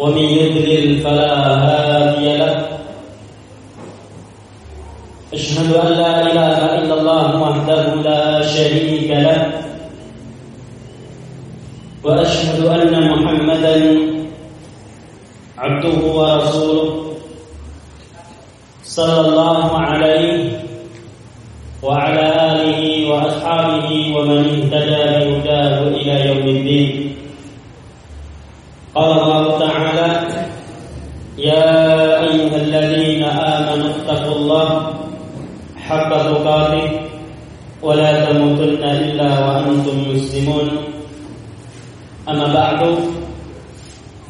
ومن يضلل فلا هادي له. أشهد أن لا إله إلا الله وحده لا شريك له. وأشهد أن محمدا عبده ورسوله صلى الله عليه وعلى آله وأصحابه ومن اهتدى بهداه إلى يوم الدين. قال الله تعالى يا أيها الذين آمنوا اتقوا الله حق تقاته ولا تموتن إلا وأنتم مسلمون. أما بعد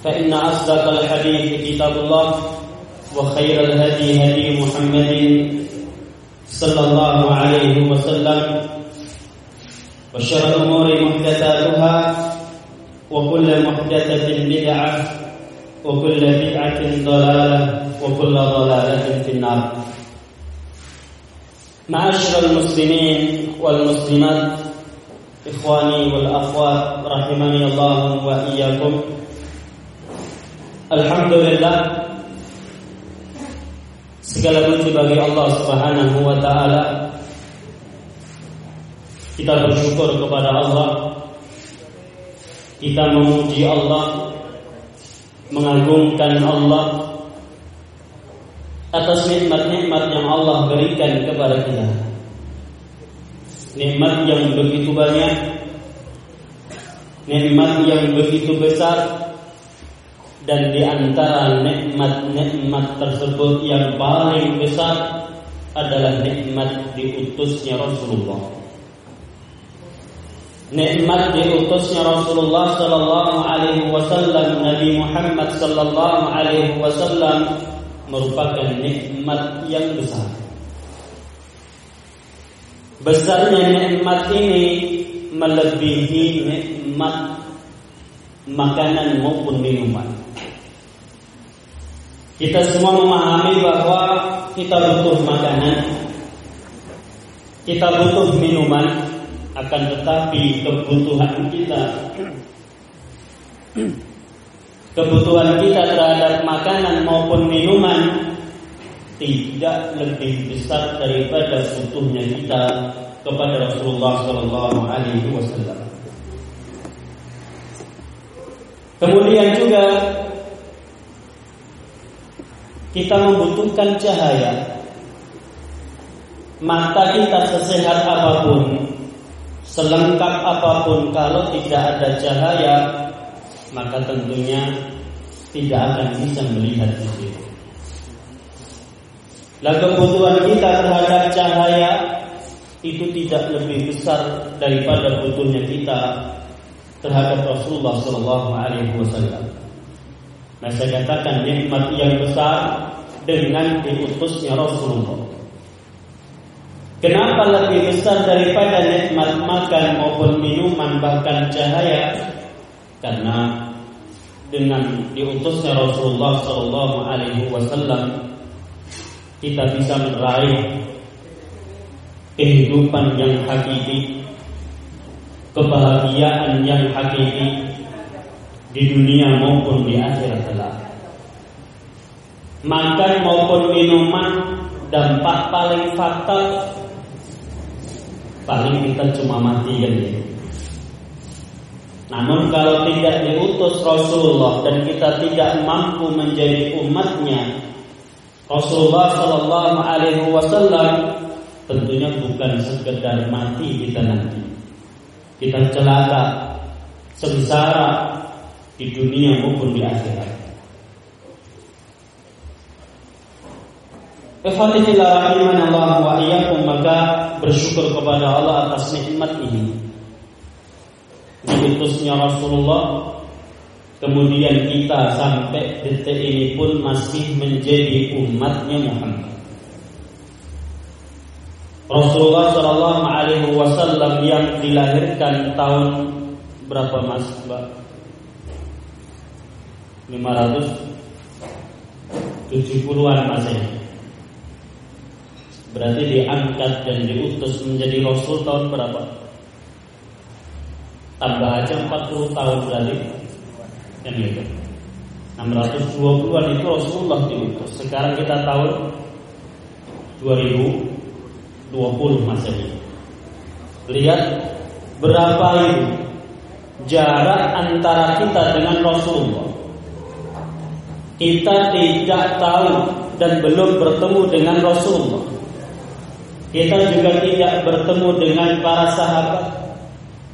فإن أصدق الحديث كتاب الله وخير الهدي هدي محمد صلى الله عليه وسلم. وشر الأمور محدثاتها وكل محدثة بدعة وكل بدعة ضلالة وكل ضلالة في النار معاشر المسلمين والمسلمات إخواني والأخوات رحمني الله وإياكم الحمد لله Segala puji bagi Allah Subhanahu wa taala. Kita bersyukur kepada Allah kita memuji Allah Mengagungkan Allah Atas nikmat-nikmat yang Allah berikan kepada kita. Nikmat yang begitu banyak Nikmat yang begitu besar Dan di antara nikmat-nikmat tersebut yang paling besar Adalah nikmat diutusnya Rasulullah nikmat diutusnya Rasulullah sallallahu alaihi wasallam Nabi Muhammad sallallahu alaihi wasallam merupakan nikmat yang besar. Besarnya nikmat ini melebihi nikmat makanan maupun minuman. Kita semua memahami bahwa kita butuh makanan, kita butuh minuman, akan tetapi kebutuhan kita kebutuhan kita terhadap makanan maupun minuman tidak lebih besar daripada butuhnya kita kepada Rasulullah Shallallahu Alaihi Wasallam. Kemudian juga kita membutuhkan cahaya. Mata kita sesehat apa pun Selengkap apa pun kalau tidak ada cahaya Maka tentunya tidak akan bisa melihat itu Lalu kebutuhan kita terhadap cahaya Itu tidak lebih besar daripada butuhnya kita Terhadap Rasulullah Wasallam. Nah saya katakan nikmat yang besar dengan diutusnya Rasulullah Kenapa lebih besar daripada nikmat makan maupun minuman bahkan cahaya? Karena dengan diutusnya Rasulullah Shallallahu Alaihi Wasallam kita bisa meraih kehidupan yang hakiki, kebahagiaan yang hakiki di dunia maupun di akhirat kelak. Makan maupun minuman dampak paling fatal paling kita cuma mati kan ya. Namun kalau tidak diutus Rasulullah dan kita tidak mampu menjadi umatnya Rasulullah Shallallahu Alaihi Wasallam tentunya bukan sekedar mati kita nanti. Kita celaka, sengsara di dunia maupun di akhirat. Maka bersyukur kepada Allah atas nikmat ini. Diutusnya Rasulullah Kemudian kita sampai detik ini pun masih menjadi umatnya Muhammad. Rasulullah Shallallahu Alaihi Wasallam yang dilahirkan tahun berapa mas mbak? 570-an masih. Berarti diangkat dan diutus menjadi Rasul tahun berapa? Tambah aja 40 tahun berarti. Kan gitu. 620-an itu Rasulullah diutus. Sekarang kita tahun 2020 Masehi lihat berapa itu jarak antara kita dengan Rasulullah. Kita tidak tahu dan belum bertemu dengan Rasulullah kita juga tidak bertemu dengan para sahabat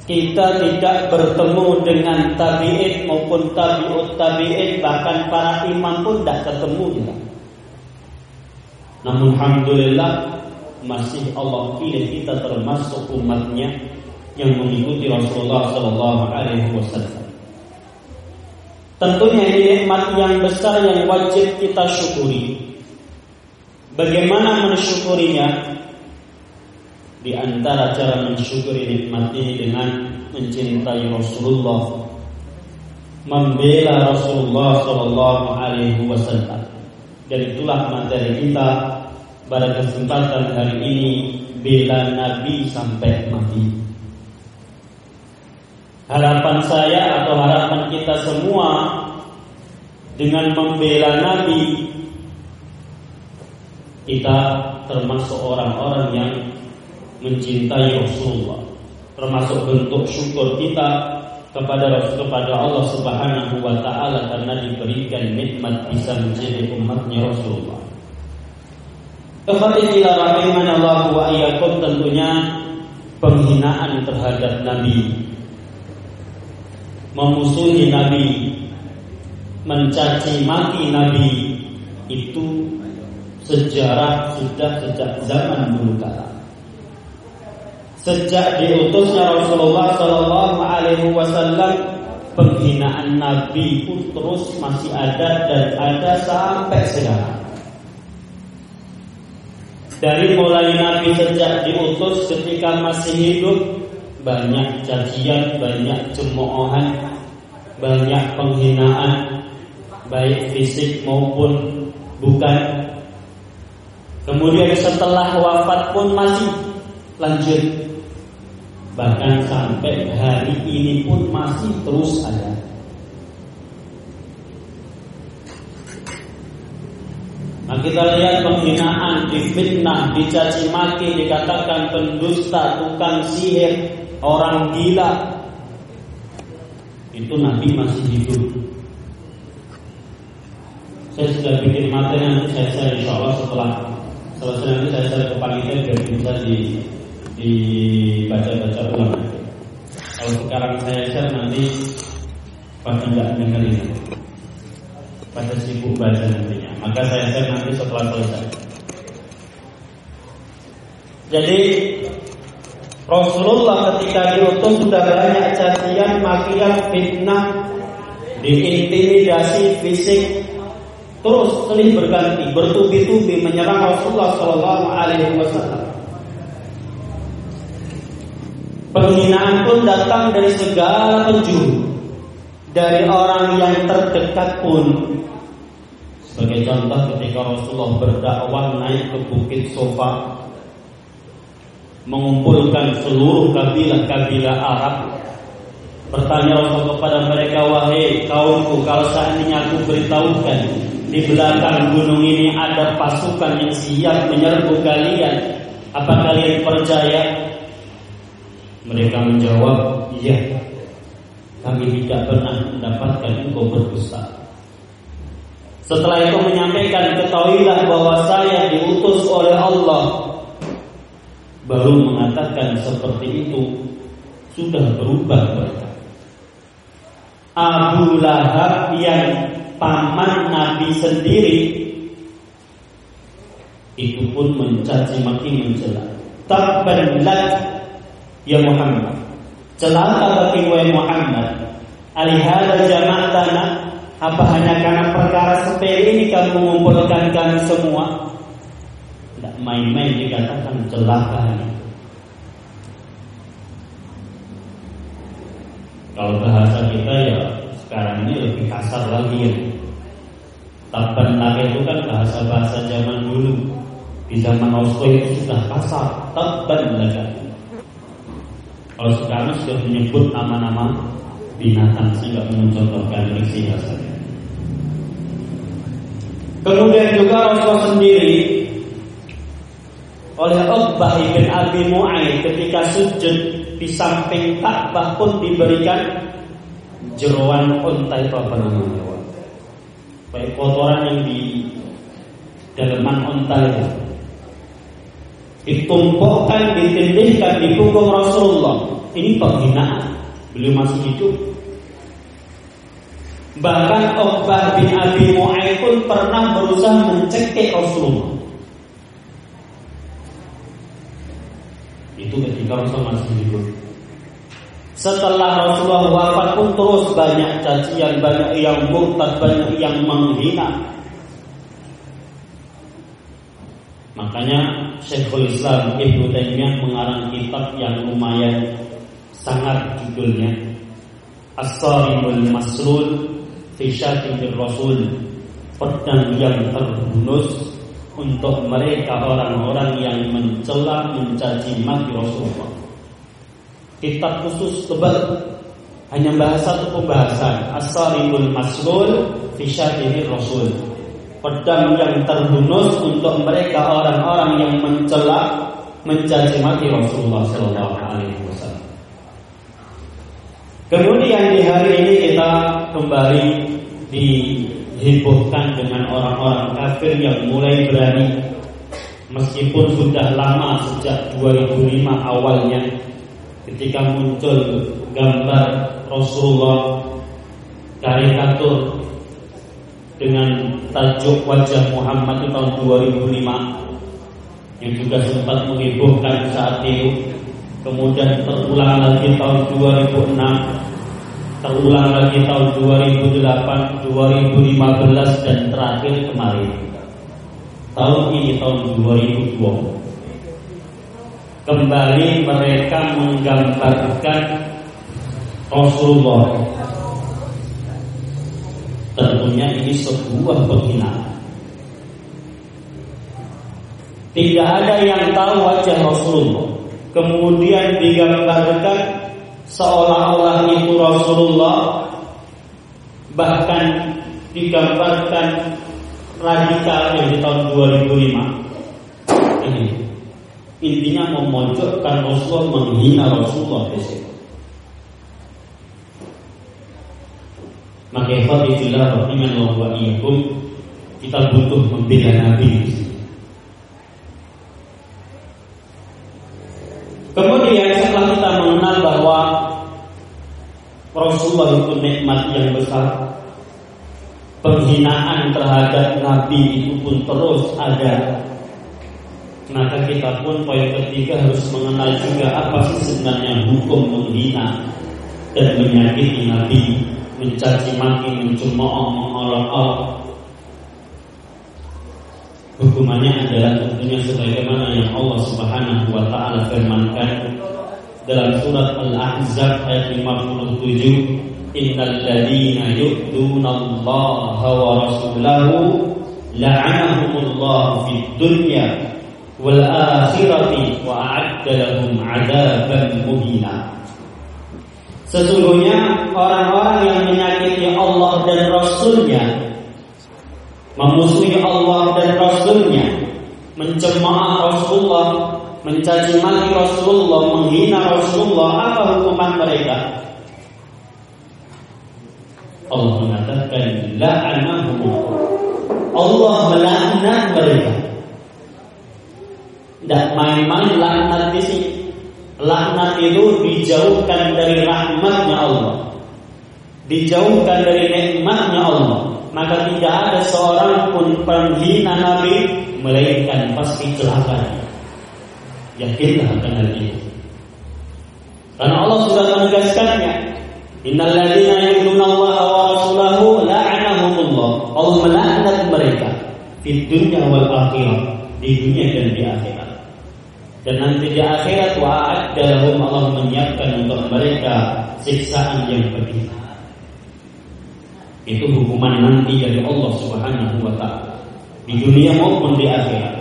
kita tidak bertemu dengan tabi'in maupun tabi'ut tabi'in bahkan para imam pun tidak ketemu kita. Namun alhamdulillah masih Allah pilih kita termasuk umatnya yang mengikuti Rasulullah Wasallam. Tentunya ini nikmat yang besar yang wajib kita syukuri. Bagaimana mensyukurinya? Di antara cara mensyukuri nikmat ini dengan mencintai Rasulullah, membela Rasulullah Shallallahu Alaihi Wasallam. Dan itulah materi kita pada kesempatan hari ini bela Nabi sampai mati. Harapan saya atau harapan kita semua dengan membela Nabi kita termasuk orang-orang yang mencintai Rasulullah termasuk bentuk syukur kita kepada Rasul kepada Allah Subhanahu wa taala karena diberikan nikmat bisa menjadi umatnya Rasulullah. Kepada Allah wa iyyakum tentunya penghinaan terhadap Nabi memusuhi Nabi mencaci maki Nabi itu sejarah sudah sejak zaman dulu kala. Sejak diutusnya Rasulullah Shallallahu Alaihi Wasallam penghinaan Nabi pun terus masih ada dan ada sampai sekarang. Dari mulai Nabi sejak diutus ketika masih hidup banyak cacian, banyak cemoohan, banyak penghinaan baik fisik maupun bukan. Kemudian setelah wafat pun masih lanjut Bahkan sampai hari ini pun masih terus ada. Nah kita lihat penghinaan, difitnah, dicaci maki, dikatakan pendusta, tukang sihir, orang gila. Itu Nabi masih hidup. Saya sudah bikin materi nanti saya share insya Allah setelah selesai nanti saya share ke panitia biar bisa di dibaca-baca ulang. Kalau sekarang saya share nanti pada nggak dengerin, pada sibuk baca nantinya. Maka saya share nanti setelah selesai. Jadi Rasulullah ketika diutus sudah banyak cacian, makian, fitnah, diintimidasi fisik, terus seling berganti, bertubi-tubi menyerang Rasulullah Shallallahu Alaihi Wasallam. Penghinaan pun datang dari segala penjuru Dari orang yang terdekat pun Sebagai contoh ketika Rasulullah berdakwah naik ke Bukit Sofa Mengumpulkan seluruh kabilah-kabilah Arab Bertanya Rasul kepada mereka Wahai kaumku kalau seandainya aku beritahukan Di belakang gunung ini ada pasukan yang siap menyerbu kalian Apa kalian percaya? Mereka menjawab, iya. Kami tidak pernah mendapatkan engkau berdusta. Setelah itu menyampaikan, ketahuilah bahwa saya diutus oleh Allah. Baru mengatakan seperti itu, sudah berubah mereka. Abu Lahab yang paman Nabi sendiri itu pun mencaci maki. Tabban lak Ya Muhammad Celaka bagi wa Muhammad Alihada tanah Apa hanya karena perkara sepele ini kamu mengumpulkan kami semua? Tidak main-main dikatakan celaka Kalau bahasa kita ya sekarang ini lebih kasar lagi ya. Taban lagi itu kan bahasa-bahasa zaman dulu. Di zaman Oslo itu sudah kasar. Taban lagi. Kalau sekarang sudah menyebut nama-nama binatang saya mencontohkan isi bahasanya. Kemudian juga Rasulullah sendiri oleh Uqbah bin Abi Mu'ayyid ketika sujud di samping Ka'bah pun diberikan jeruan unta itu apa namanya? Baik kotoran yang di dalaman unta itu ditumpukkan, ditindihkan di punggung Rasulullah. Ini penghinaan. Beliau masih hidup. Bahkan Uqbah bin Abi Mu'ayyid pun pernah berusaha mencekik Rasulullah. Itu ketika Rasul masih hidup. Setelah Rasulullah wafat pun terus banyak cacian, banyak yang murtad, banyak yang menghina. Makanya Syekhul Islam Ibnu Taimiyah mengarang kitab yang lumayan sangat judulnya As-Sarimul Masrul fi Rasul pedang yang terhunus untuk mereka orang-orang yang mencela mencaci maki Rasulullah. Kitab khusus tebal hanya bahas satu pembahasan As-Sarimul Maslul fi Rasul. Pedang yang terhunus untuk mereka orang-orang yang mencela mencaci maki Rasulullah sallallahu alaihi wasallam. Kemudian di hari ini kita kembali di dihebohkan dengan orang-orang kafir yang mulai berani meskipun sudah lama sejak 2005 awalnya ketika muncul gambar Rasulullah karikatur dengan tajuk wajah Muhammad di tahun 2005 yang juga sempat menghebohkan saat itu kemudian terulang lagi tahun 2006 terulang lagi tahun 2008, 2015 dan terakhir kemarin. Tahun ini tahun 2020. Kembali mereka menggambarkan Rasulullah. Tentunya ini sebuah penghinaan. Tidak ada yang tahu wajah Rasulullah. Kemudian digambarkan seolah-olah itu Rasulullah bahkan digambarkan radikal yang di tahun 2005 ini intinya memojokkan Rasulullah menghina Rasulullah di maka ikhwatifillah rahimahullah wa iyyakum kita butuh membela Nabi. Kemudian setelah kita mengenal bahwa Rasulullah itu nikmat yang besar, penghinaan terhadap Nabi itu pun terus ada. Maka kita pun poin ketiga harus mengenal juga apa sih sebenarnya hukum menghina dan menyakiti Nabi, mencaci maki, mencemooh, mengolok-olok Hukumannya adalah tentunya sebagaimana yang Allah Subhanahu wa taala firmankan dalam surat Al-Ahzab ayat 57 Innal ladina yu'duna Allah wa rasulahu la'anahumullah fid dunya wal akhirati wa a'adda lahum 'adaban muhina Sesungguhnya orang-orang yang menyakiti Allah dan Rasulnya memusuhi Allah dan Rasulnya, mencemooh Rasulullah, mencaci maki Rasulullah, menghina Rasulullah, apa hukuman mereka? Allah mengatakan. Allah melaknat mereka. Tidak main-main laknat di sini. Laknat itu dijauhkan dari rahmatnya Allah. Dijauhkan dari nikmatnya Allah maka tidak ada seorang pun penghina Nabi melainkan pasti celaka. Yakinlah akan hal itu. Karena Allah sudah menegaskannya. Innal ladzina yu'minuna Allah wa rasulahu la'anahumullah. Allah melaknat mereka di dunia wal akhirah, di dunia dan di akhirat. Dan nanti di akhirat wa'adda lahum Allah menyiapkan untuk mereka siksaan yang pedih. Itu hukuman nanti dari Allah Subhanahu wa taala di dunia maupun di akhirat.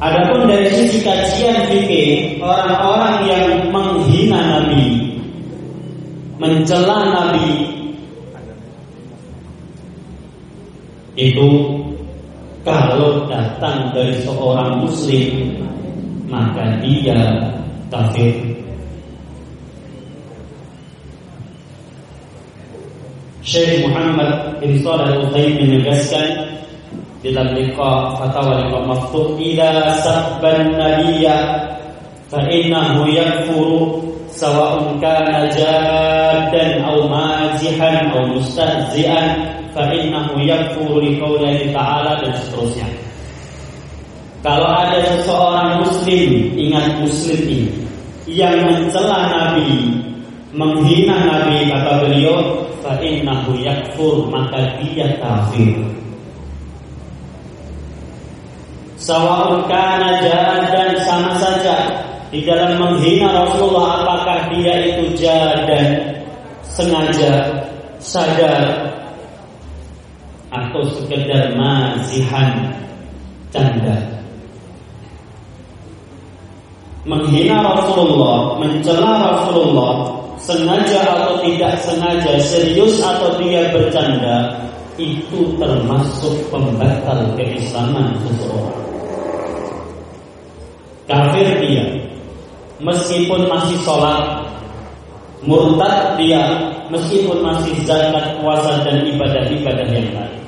Adapun dari sisi kajian fikih, orang-orang yang menghina Nabi, mencela Nabi, itu kalau datang dari seorang Muslim, maka dia kafir. Syekh Muhammad bin Shalih Al-Utsaimin menegaskan dalam liqa fatwa liqa maftuh ila sabban nabiyya fa innahu yakfuru sawa'un kana jaddan aw mazihan aw mustahzi'an fa innahu yakfuru li qoulihi ta'ala dan seterusnya kalau ada seseorang muslim ingat muslim ini. Yang mencela nabi menghina nabi kata beliau fa innahu yakfur maka dia kafir. Sawaun kana dan sama saja. Di dalam menghina Rasulullah apakah dia itu dan sengaja sadar atau sekedar mazihan canda menghina Rasulullah mencela Rasulullah sengaja atau tidak sengaja serius atau dia bercanda itu termasuk pembatal keislaman seseorang. Kafir dia Meskipun masih sholat Murtad dia Meskipun masih zakat, puasa dan ibadah-ibadah yang lain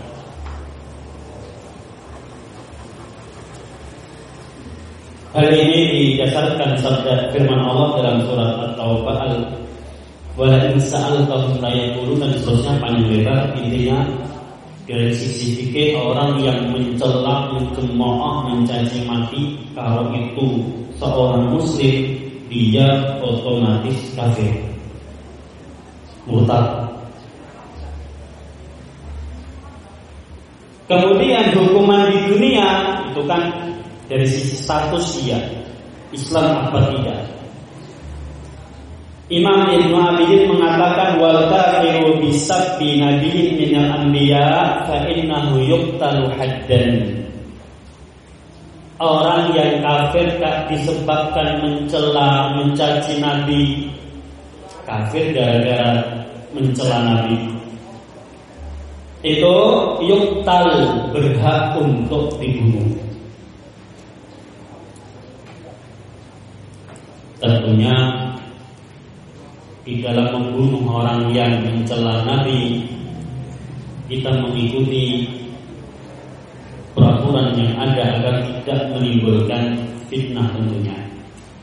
Hal ini didasarkan sabda firman Allah dalam surat At-Taubah al Wala in sa'altahum la dan seterusnya panjang lebar intinya dari sisi fikih orang yang mencela, mencemooh, mencaci mati kalau itu seorang muslim dia otomatis kafir. Murtad. Kemudian hukuman di dunia itu kan dari sisi status dia Islam apa tidak. Imam Ibnu Abidin mengatakan wal kafiru bisabbi nabiyyin minal anbiya fa innahu yuqtalu haddan. Orang yang kafir tak disebabkan mencela, mencaci nabi. Kafir gara-gara mencela nabi. Itu yuktal berhak untuk dibunuh. Tentunya di dalam membunuh orang yang mencela Nabi kita mengikuti peraturan yang ada agar tidak menimbulkan fitnah tentunya.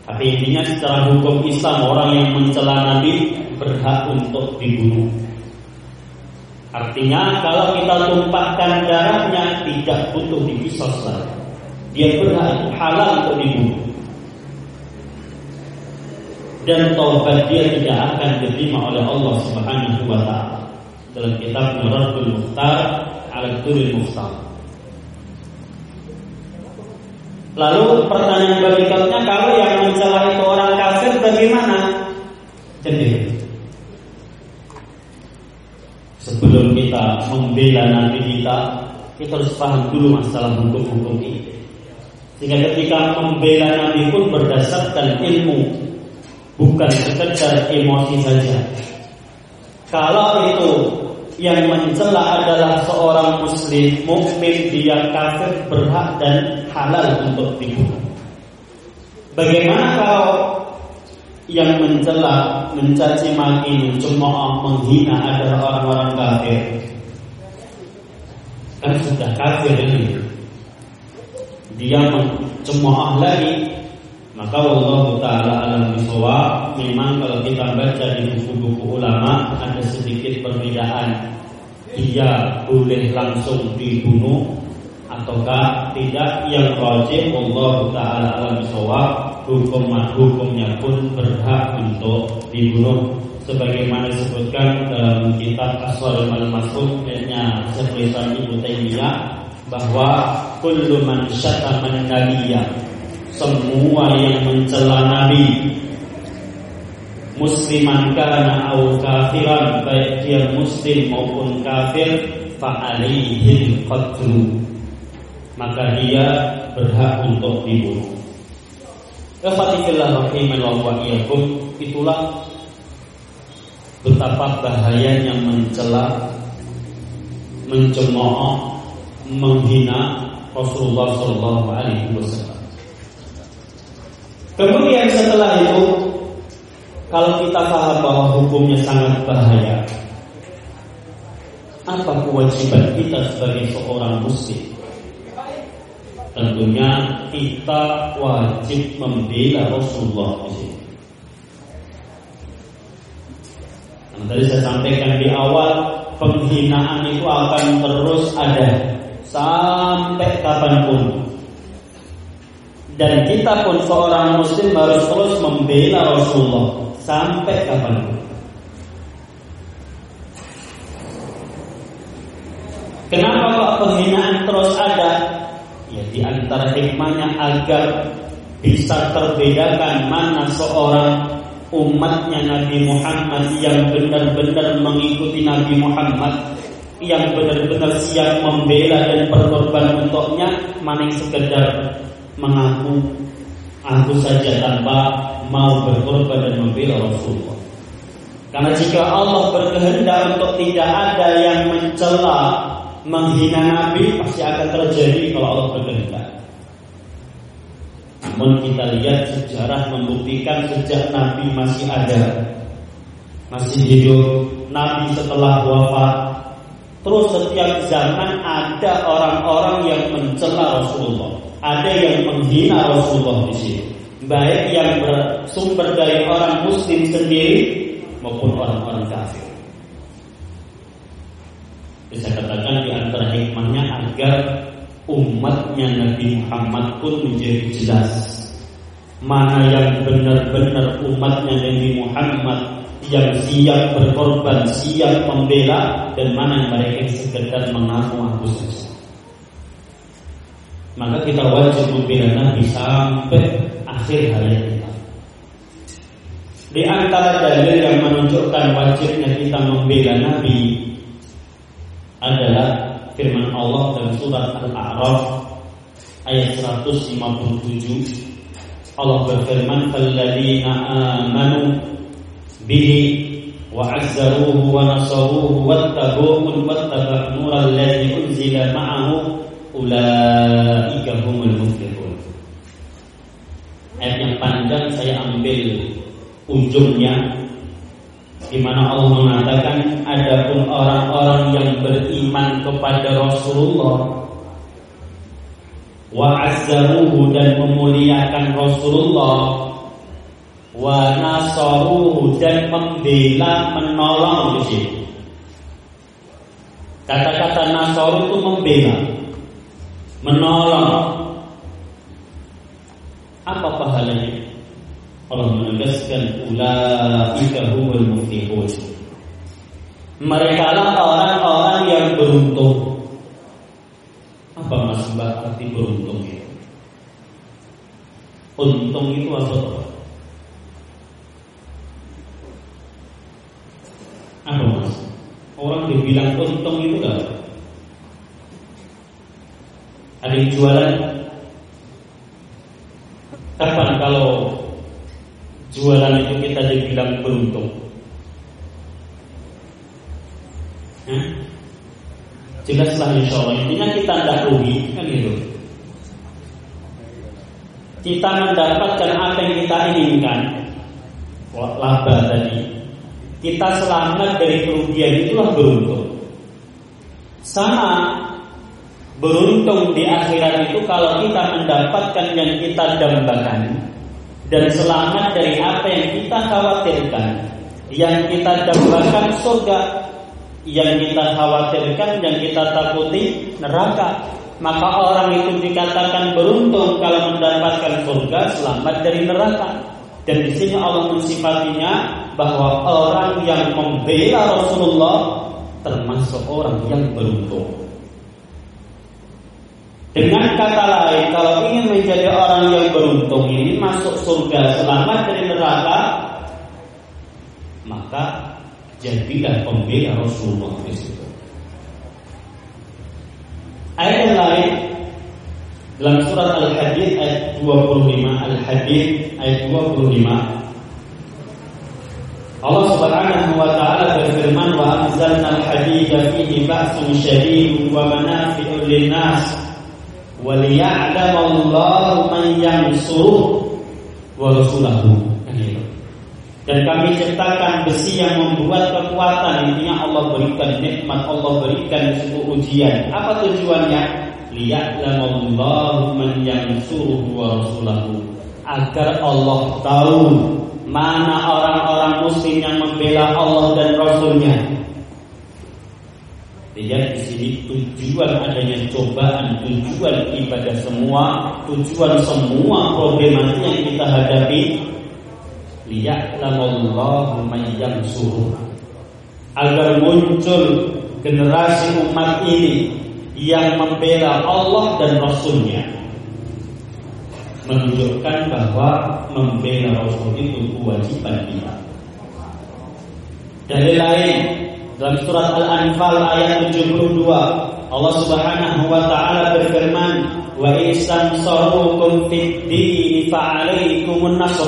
Tapi intinya secara hukum Islam orang yang mencela Nabi berhak untuk dibunuh. Artinya kalau kita tumpahkan darahnya tidak butuh dipisah Dia berhak halal untuk dibunuh dan taubat dia tidak akan diterima oleh Allah Subhanahu wa taala. Dalam kitab Nurul Mukhtar al Turil Mukhtar. Lalu pertanyaan berikutnya kalau yang mencela itu orang kafir bagaimana? Jadi sebelum kita membela nabi kita, kita harus paham dulu masalah hukum-hukum ini. Sehingga ketika membela nabi pun berdasarkan ilmu bukan sekedar emosi saja. Kalau itu yang mencela adalah seorang muslim mukmin dia kafir berhak dan halal untuk dibunuh. Bagaimana kalau yang mencela, mencaci maki, mencemooh, menghina adalah orang-orang kafir? Kan sudah kafir ini. Dia mencemooh lagi, maka Allah Ta'ala alam bisawab Memang kalau kita baca di buku-buku ulama Ada sedikit perbedaan. Dia boleh langsung dibunuh Ataukah tidak? Yang rajin Allah Ta'ala alam bisawab Hukum hukumnya pun berhak untuk dibunuh. Sebagaimana disebutkan dalam kitab Aswarul Al-Mas'ud nya Syekhul Islam Ibnu Taimiyah bahwa kullu man syatama nabiyya semua yang mencela nabi musliman kana au kafiran baik dia muslim maupun kafir fa alaihil qatlu maka dia berhak untuk dibunuh. Ikhwatifillah rahimallahu wa itulah betapa bahayanya mencela, mencemooh, menghina Rasulullah Shallallahu Alaihi Wasallam. Kemudian setelah itu, kalau kita paham bahwa hukumnya sangat bahaya, apa kewajiban kita sebagai seorang muslim? Tentunya kita wajib membela Rasulullah sini. Tadi saya sampaikan di awal penghinaan itu akan terus ada sampai kapan pun. Dan kita pun seorang muslim harus terus membela Rasulullah sampai kapan pun. Kenapa kok penghinaan terus ada? Ya di antara hikmahnya agar bisa terbedakan mana seorang umatnya Nabi Muhammad yang benar-benar mengikuti Nabi Muhammad yang benar-benar siap membela dan berkorban untuknya mana yang sekedar mengaku aku saja tanpa mau berkorban dan membela Rasulullah. Karena jika Allah berkehendak untuk tidak ada yang mencela menghina Nabi pasti akan terjadi kalau Allah berkehendak. Namun kita lihat sejarah membuktikan sejak Nabi masih ada Masih hidup Nabi setelah wafat Terus setiap zaman ada orang-orang yang mencela Rasulullah Ada yang menghina Rasulullah di sini Baik yang bersumber dari orang muslim sendiri Maupun orang-orang kafir Bisa katakan di antara hikmahnya agar umatnya Nabi Muhammad pun menjadi jelas mana yang benar-benar umatnya Nabi Muhammad yang siap berkorban, siap membela dan mana yang mereka sekedar mengaku-ngaku saja. Maka kita wajib membela Nabi sampai akhir hayat kita. Di antara dalil yang menunjukkan wajibnya kita membela Nabi adalah firman Allah dalam surat Al-A'raf ayat 157 Allah berfirman falladzina amanu bihi wa 'azzaruhu wa wattaba'u nural ladzi unzila ma'ahu ulaika humul muflihun Ayat yang panjang saya ambil ujungnya di mana Allah mengatakan adapun orang-orang yang beriman kepada Rasulullah wa azzaruhu dan memuliakan Rasulullah wa nasaruhu dan membela menolong di sini. Kata-kata nasaru itu membela, menolong. Apa pahalanya? Allah menegaskan ulaika humul muflihun. Mereka lah orang-orang yang beruntung. Apa maksud arti beruntung itu? Untung itu apa? Apa mas? Orang dibilang untung itu enggak? Ada yang jualan? Kapan kalau jualan itu kita dibilang beruntung. Hah? Jelaslah insya Allah Intinya kita tidak rugi kan itu. Kita mendapatkan apa yang kita inginkan Laba tadi Kita selamat dari kerugian itulah beruntung Sama Beruntung di akhirat itu Kalau kita mendapatkan yang kita dambakan dan selamat dari apa yang kita khawatirkan. Yang kita dambakan surga, yang kita khawatirkan, yang kita takuti neraka. Maka orang itu dikatakan beruntung kalau mendapatkan surga, selamat dari neraka. Dan di sini Allah mensifatinya bahwa orang yang membela Rasulullah termasuk orang yang beruntung. Dengan kata lain, kalau ingin menjadi orang yang beruntung ini masuk surga selamat dari neraka, maka jadilah pembela Rasulullah di situ. Ayat yang lain dalam surat Al-Hadid ayat 25 Al-Hadid ayat 25 Allah Subhanahu wa taala berfirman wa anzalna al-hadida fihi ba'sun syadid wa manafi'u lin-nas wa liya'lam Allah man yansuruh wa rasulahu. Dan kami ciptakan besi yang membuat kekuatan Intinya Allah berikan nikmat Allah berikan sebuah ujian Apa tujuannya? Liya'lamallahu man yansuruhu wa rasulahu Agar Allah tahu Mana orang-orang muslim yang membela Allah dan Rasulnya Lihat di sini tujuan adanya cobaan, tujuan ibadah semua, tujuan semua problematik yang kita hadapi. Liya'lamallahu man suruh Agar muncul generasi umat ini yang membela Allah dan Rasulnya menunjukkan bahwa membela Rasul itu kewajiban kita. Dari lain dalam surat Al-Anfal ayat 72 Allah Subhanahu wa taala berfirman wa isan sarukum fid din fa'alaikumun nasr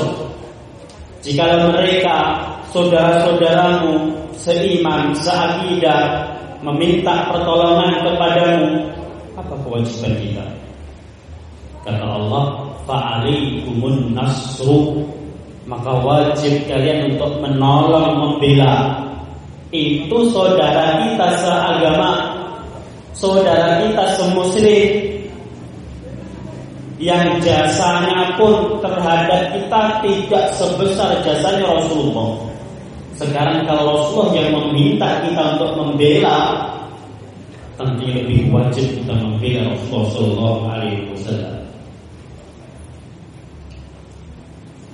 Jika mereka saudara-saudaramu seiman, seakidah meminta pertolongan kepadamu, apa kewajiban kita? Kata Allah, fa'alaikumun nasru maka wajib kalian untuk menolong membela itu saudara kita seagama saudara kita semuslim yang jasanya pun terhadap kita tidak sebesar jasanya Rasulullah. Sekarang kalau Rasulullah yang meminta kita untuk membela, tentu lebih wajib kita membela Rasulullah Sallallahu Alaihi Wasallam.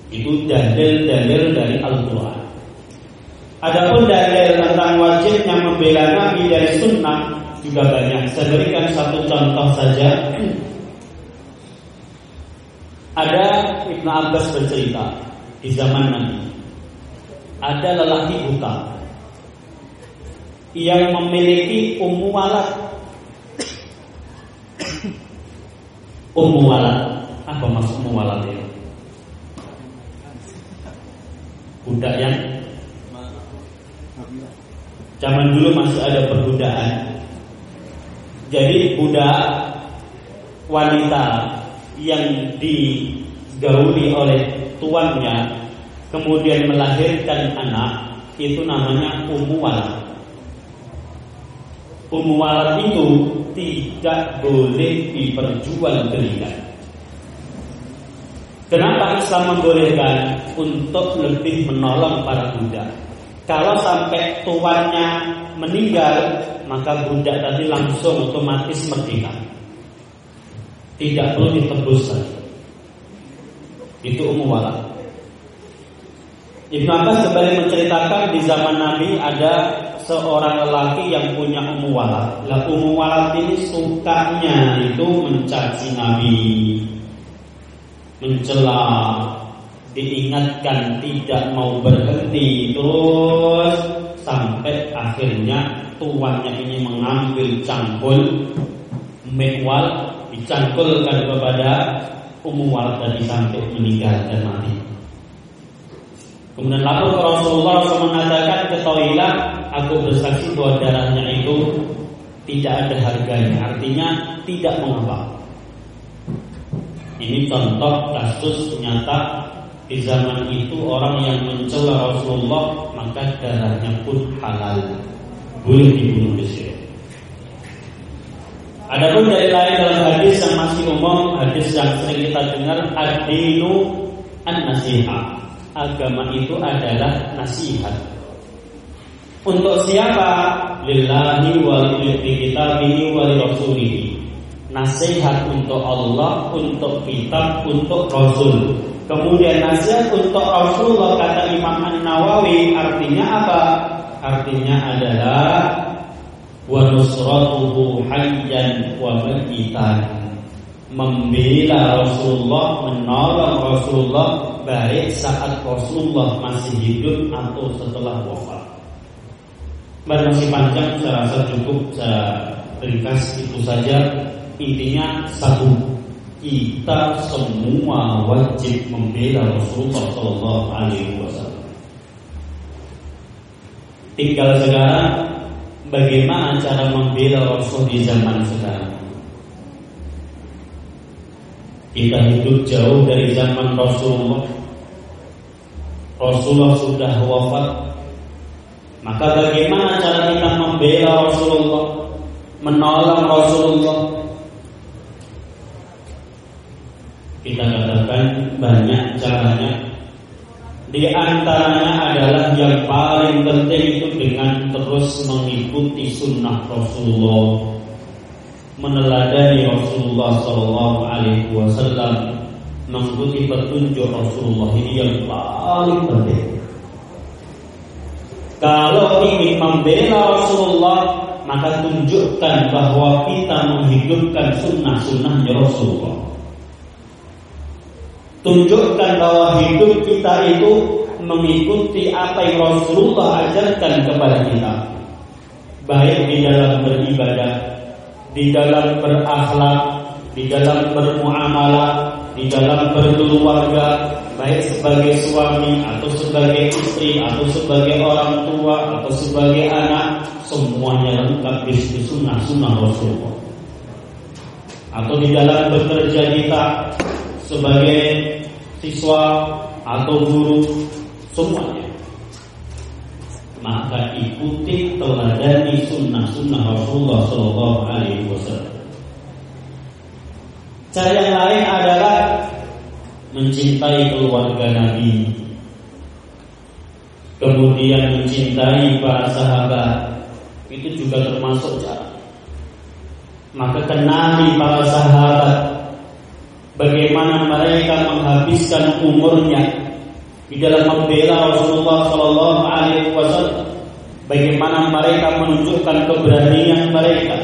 Itu dalil-dalil dari Al-Quran. Adapun dalil tentang wajibnya membela Nabi dari sunnah juga banyak. Saya berikan satu contoh saja. Ada Ibnu Abbas bercerita di zaman Nabi. Ada lelaki buta yang memiliki ummu walad. ummu walad. Apa maksud ummu walad itu? budak yang zaman dulu masih ada perbudakan. Jadi budak wanita yang digauli oleh tuannya kemudian melahirkan anak itu namanya. Ummu walad itu tidak boleh diperjualbelikan. Kenapa Islam membolehkan untuk lebih menolong para budak? Kalau sampai tuannya meninggal, maka budak tadi langsung otomatis merdeka. Tidak perlu ditebus. Itu umum walad. Ibnu Abbas kembali menceritakan di zaman Nabi ada seorang lelaki yang punya ummu walad. Lah walad ini sukanya itu mencaci Nabi, mencela, diingatkan tidak mau berhenti terus sampai akhirnya tuannya ini mengambil cangkul mekwal dicangkulkan kepada umum tadi sampai meninggal dan mati. Kemudian lalu Rasulullah SAW mengatakan ketahuilah aku bersaksi bahwa darahnya itu tidak ada harganya, artinya tidak mengapa. Ini contoh kasus nyata di zaman itu orang yang mencela Rasulullah maka darahnya pun halal, boleh dibunuh di Adapun dari lain dalam hadis yang masih umum, hadis yang sering kita dengar, adinu an nasihat. Agama itu adalah nasihat. Untuk siapa? Lillahi wa li kitabihi wa li rasulihi Nasihat untuk Allah, untuk kitab, untuk Rasul. Kemudian nasihat untuk Rasulullah kata Imam An Nawawi artinya apa? Artinya adalah wa nusratuhu hayyan wa mayitan. Membela Rasulullah, menolong Rasulullah baik saat Rasulullah masih hidup atau setelah wafat. Masih panjang saya rasa cukup saya ringkas itu saja intinya satu kita semua wajib membela Rasulullah Shallallahu Alaihi Wasallam. Tinggal sekarang bagaimana cara membela Rasul di zaman sekarang. Kita hidup jauh dari zaman Rasulullah. Rasulullah sudah wafat. Maka bagaimana cara kita membela Rasulullah, menolong Rasulullah, kita katakan banyak caranya. Di antaranya adalah yang paling penting itu dengan terus mengikuti sunnah Rasulullah, meneladani Rasulullah Shallallahu Alaihi Wasallam, mengikuti petunjuk Rasulullah ini yang paling penting. Kalau ingin membela Rasulullah, maka tunjukkan bahwa kita menghidupkan sunnah-sunnahnya Rasulullah. Tunjukkan bahwa hidup kita itu mengikuti apa yang Rasulullah ajarkan kepada kita. Baik di dalam beribadah, di dalam berakhlak, di dalam bermuamalah, di dalam berkeluarga, baik sebagai suami atau sebagai istri atau sebagai orang tua atau sebagai anak, semuanya lengkap di sunnah-sunnah Rasulullah. Atau di dalam bekerja kita sebagai siswa atau guru semuanya maka ikuti teladani sunnah-sunnah Rasulullah Shallallahu Alaihi Wasallam. Cara yang lain adalah mencintai keluarga Nabi, kemudian mencintai para sahabat, itu juga termasuk cara. Maka kenali para sahabat, bagaimana mereka menghabiskan umurnya di dalam membela Rasulullah Shallallahu Alaihi Wasallam. Bagaimana mereka menunjukkan keberanian mereka,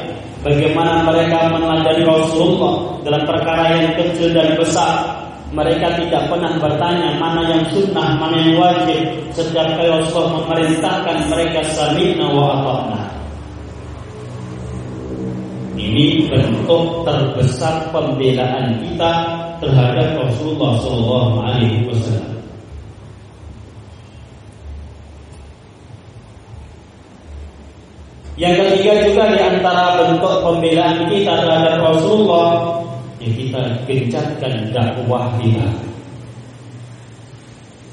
bagaimana mereka meneladani Rasulullah dalam perkara yang kecil dan besar. Mereka tidak pernah bertanya mana yang sunnah, mana yang wajib. Setiap kali Rasulullah memerintahkan mereka sami'na wa. Ini bentuk terbesar pembelaan kita terhadap Rasulullah Shallallahu Alaihi Wasallam. Yang ketiga juga di antara bentuk pembelaan kita terhadap Rasulullah yang kita gencarkan dakwah kita.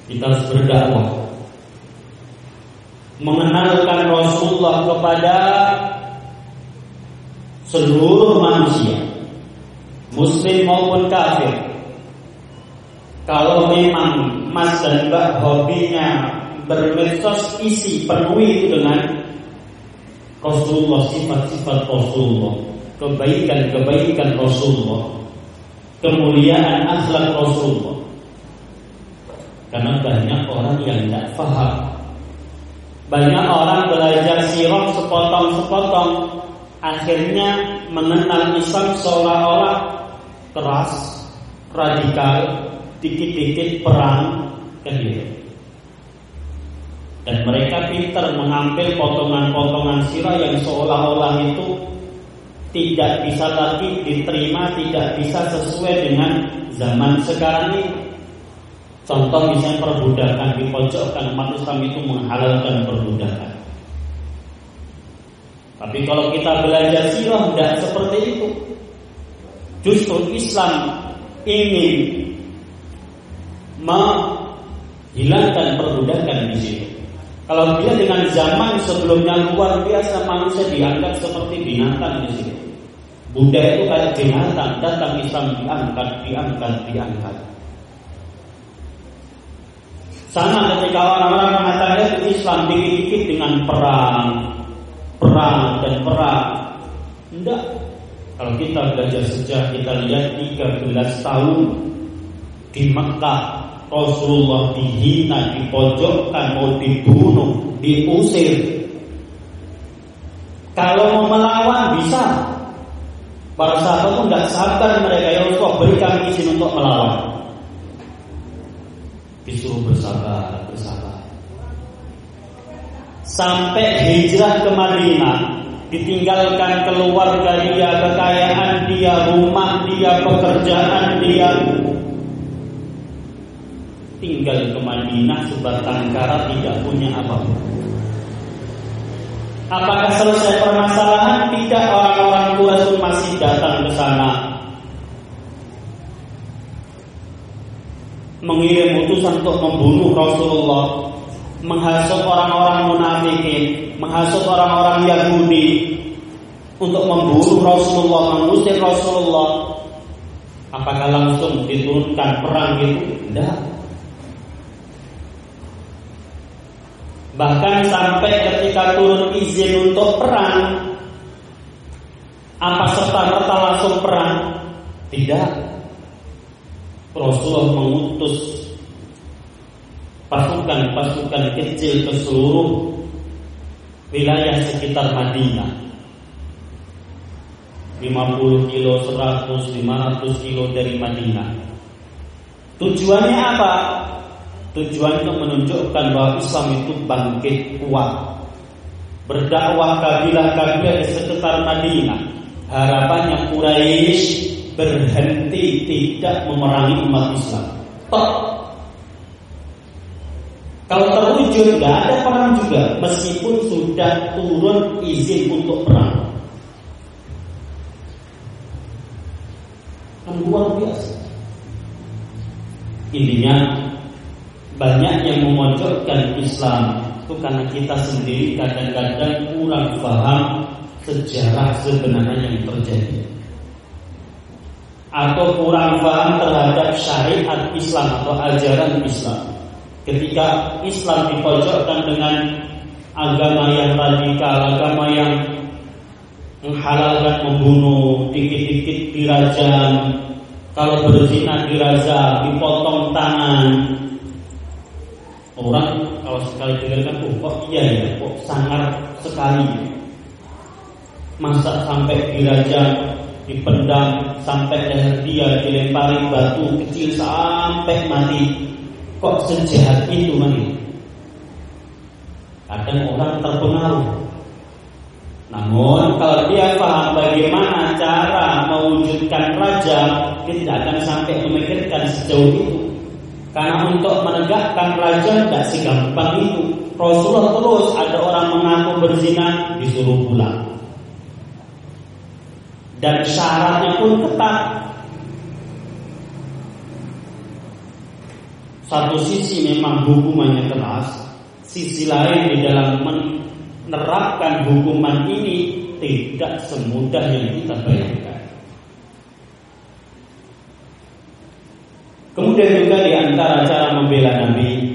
Kita harus berdakwah mengenalkan Rasulullah kepada seluruh manusia, muslim maupun kafir. Kalau memang Mas dan Mbak hobinya bermedsos isi penuhi dengan Rasulullah, sifat-sifat Rasulullah, kebaikan-kebaikan Rasulullah, kemuliaan akhlak Rasulullah. Karena banyak orang yang tidak paham. Banyak orang belajar sirah sepotong-sepotong akhirnya mengenal Islam seolah-olah keras, radikal, dikit-dikit perang kan gitu. Dan mereka pintar mengambil potongan-potongan sirah yang seolah-olah itu tidak bisa lagi diterima, tidak bisa sesuai dengan zaman sekarang ini. Contoh misalnya perbudakan di pojokkan umat Islam itu menghalalkan perbudakan. Tapi kalau kita belajar sirah tidak seperti itu. Justru Islam ingin menghilangkan perbudakan di sini. Kalau dia dengan zaman sebelumnya luar biasa manusia dianggap seperti binatang di sini. Buddha itu kayak binatang, datang Islam diangkat, diangkat, diangkat. Sama ketika orang-orang mengatakan Islam dikit-dikit dengan perang, perang dan perang. Tidak. Kalau kita belajar sejarah kita lihat 13 tahun di Mekah Rasulullah dihina, dipojokkan, mau dibunuh, diusir. Kalau mau melawan bisa. Para sahabat pun nggak sabar mereka ya Rasulullah berikan izin untuk melawan. Disuruh bersabar, bersabar. Sampai hijrah ke Madinah, ditinggalkan keluarga dia, kekayaan dia, rumah dia, pekerjaan dia, tinggal ke Madinah sebatang kara tidak punya apa-apa. Apakah selesai permasalahan? Tidak orang-orang Quraisy masih datang ke sana. Mengirim utusan untuk membunuh Rasulullah, menghasut orang-orang munafikin, menghasut orang-orang Yahudi untuk membunuh Rasulullah, mengusir Rasulullah. Apakah langsung diturunkan perang itu? Tidak. Bahkan sampai ketika turun izin untuk perang Apa serta merta langsung perang? Tidak Rasulullah mengutus pasukan-pasukan kecil ke seluruh wilayah sekitar Madinah 50 kilo, 100, 500 kilo dari Madinah Tujuannya apa? Tujuan untuk menunjukkan bahwa Islam itu bangkit kuat. Berdakwah kabilah-kabilah di sekitar Madinah. Harapannya Quraisy berhenti tidak memerangi umat Islam. Tok. Kalau terwujud nggak ada perang juga, meskipun sudah turun izin untuk perang. Kan luar biasa. Intinya banyak yang memojokkan Islam itu karena kita sendiri kadang-kadang kurang paham sejarah sebenarnya yang terjadi atau kurang paham terhadap syariat Islam atau ajaran Islam. Ketika Islam dipojokkan dengan agama yang radikal, agama yang menghalalkan membunuh, dikit-dikit dirajam, kalau berzina dirajam, dipotong tangan, Orang kalau sekali dengarkan, oh kok iya ya, kok sangat sekali. Masa sampai dirajam, dipendam, sampai leher dia dilempari batu kecil sampai mati. Kok sejahat itu mati? Kadang orang terpengaruh. Namun kalau dia paham bagaimana cara mewujudkan raja, dia tidak akan sampai memikirkan sejauh itu. Karena untuk menegakkan raja tidak segampang itu. Rasulullah terus ada orang mengaku berzina disuruh pulang. Dan syaratnya pun ketat. Satu sisi memang hukumannya keras, sisi lain di dalam menerapkan hukuman ini tidak semudah yang kita bayangkan. Kemudian juga di antara cara membela Nabi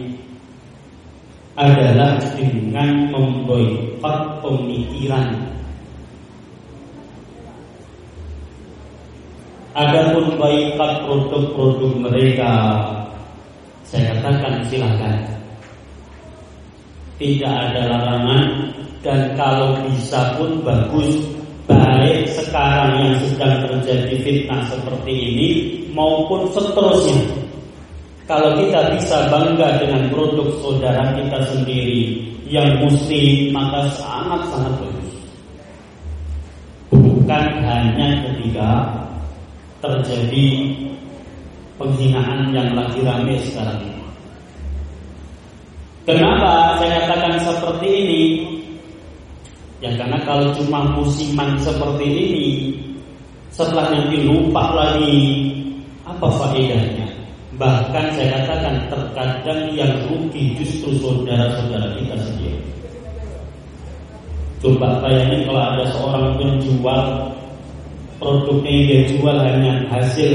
adalah dengan memboikot pemikiran. Adapun boikot produk-produk mereka, saya katakan silakan. Tidak ada larangan dan kalau bisa pun bagus baik sekarang yang sedang terjadi fitnah seperti ini maupun seterusnya. Kalau kita bisa bangga dengan produk saudara kita sendiri yang muslim, maka sangat-sangat bagus. Bukan hanya ketika terjadi penghinaan yang lagi rame sekarang ini. Kenapa saya katakan seperti ini? Ya karena kalau cuma musiman seperti ini Setelah nanti lupa lagi Apa faedahnya Bahkan saya katakan terkadang yang rugi justru saudara-saudara kita sendiri Coba bayangin kalau ada seorang penjual Produknya yang dia jual hanya hasil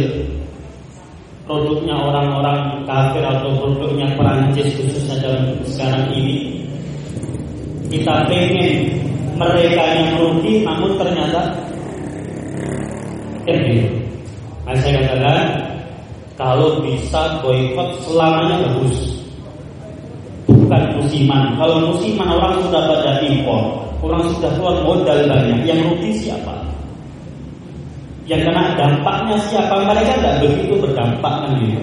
Produknya orang-orang kafir atau produknya Perancis khususnya dalam sekarang ini Kita pengen mereka yang rugi namun ternyata gitu. Nah, saya katakan kalau bisa boykot selamanya bagus. Bukan musiman. Kalau musiman orang sudah pada impor, orang sudah keluar modal banyak. Yang rugi siapa? Yang kena dampaknya siapa? Mereka tidak begitu berdampak kan gitu.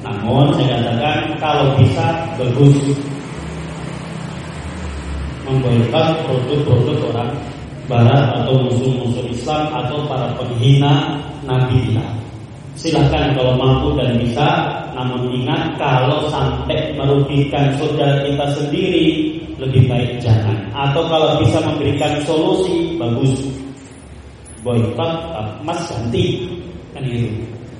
Namun saya katakan kalau bisa bagus memboikot produk-produk orang Barat atau musuh-musuh Islam atau para penghina Nabi. Silahkan kalau mampu dan bisa, namun ingat kalau sampai merugikan saudara kita sendiri lebih baik jangan. Atau kalau bisa memberikan solusi bagus, boykot mas ganti kan itu.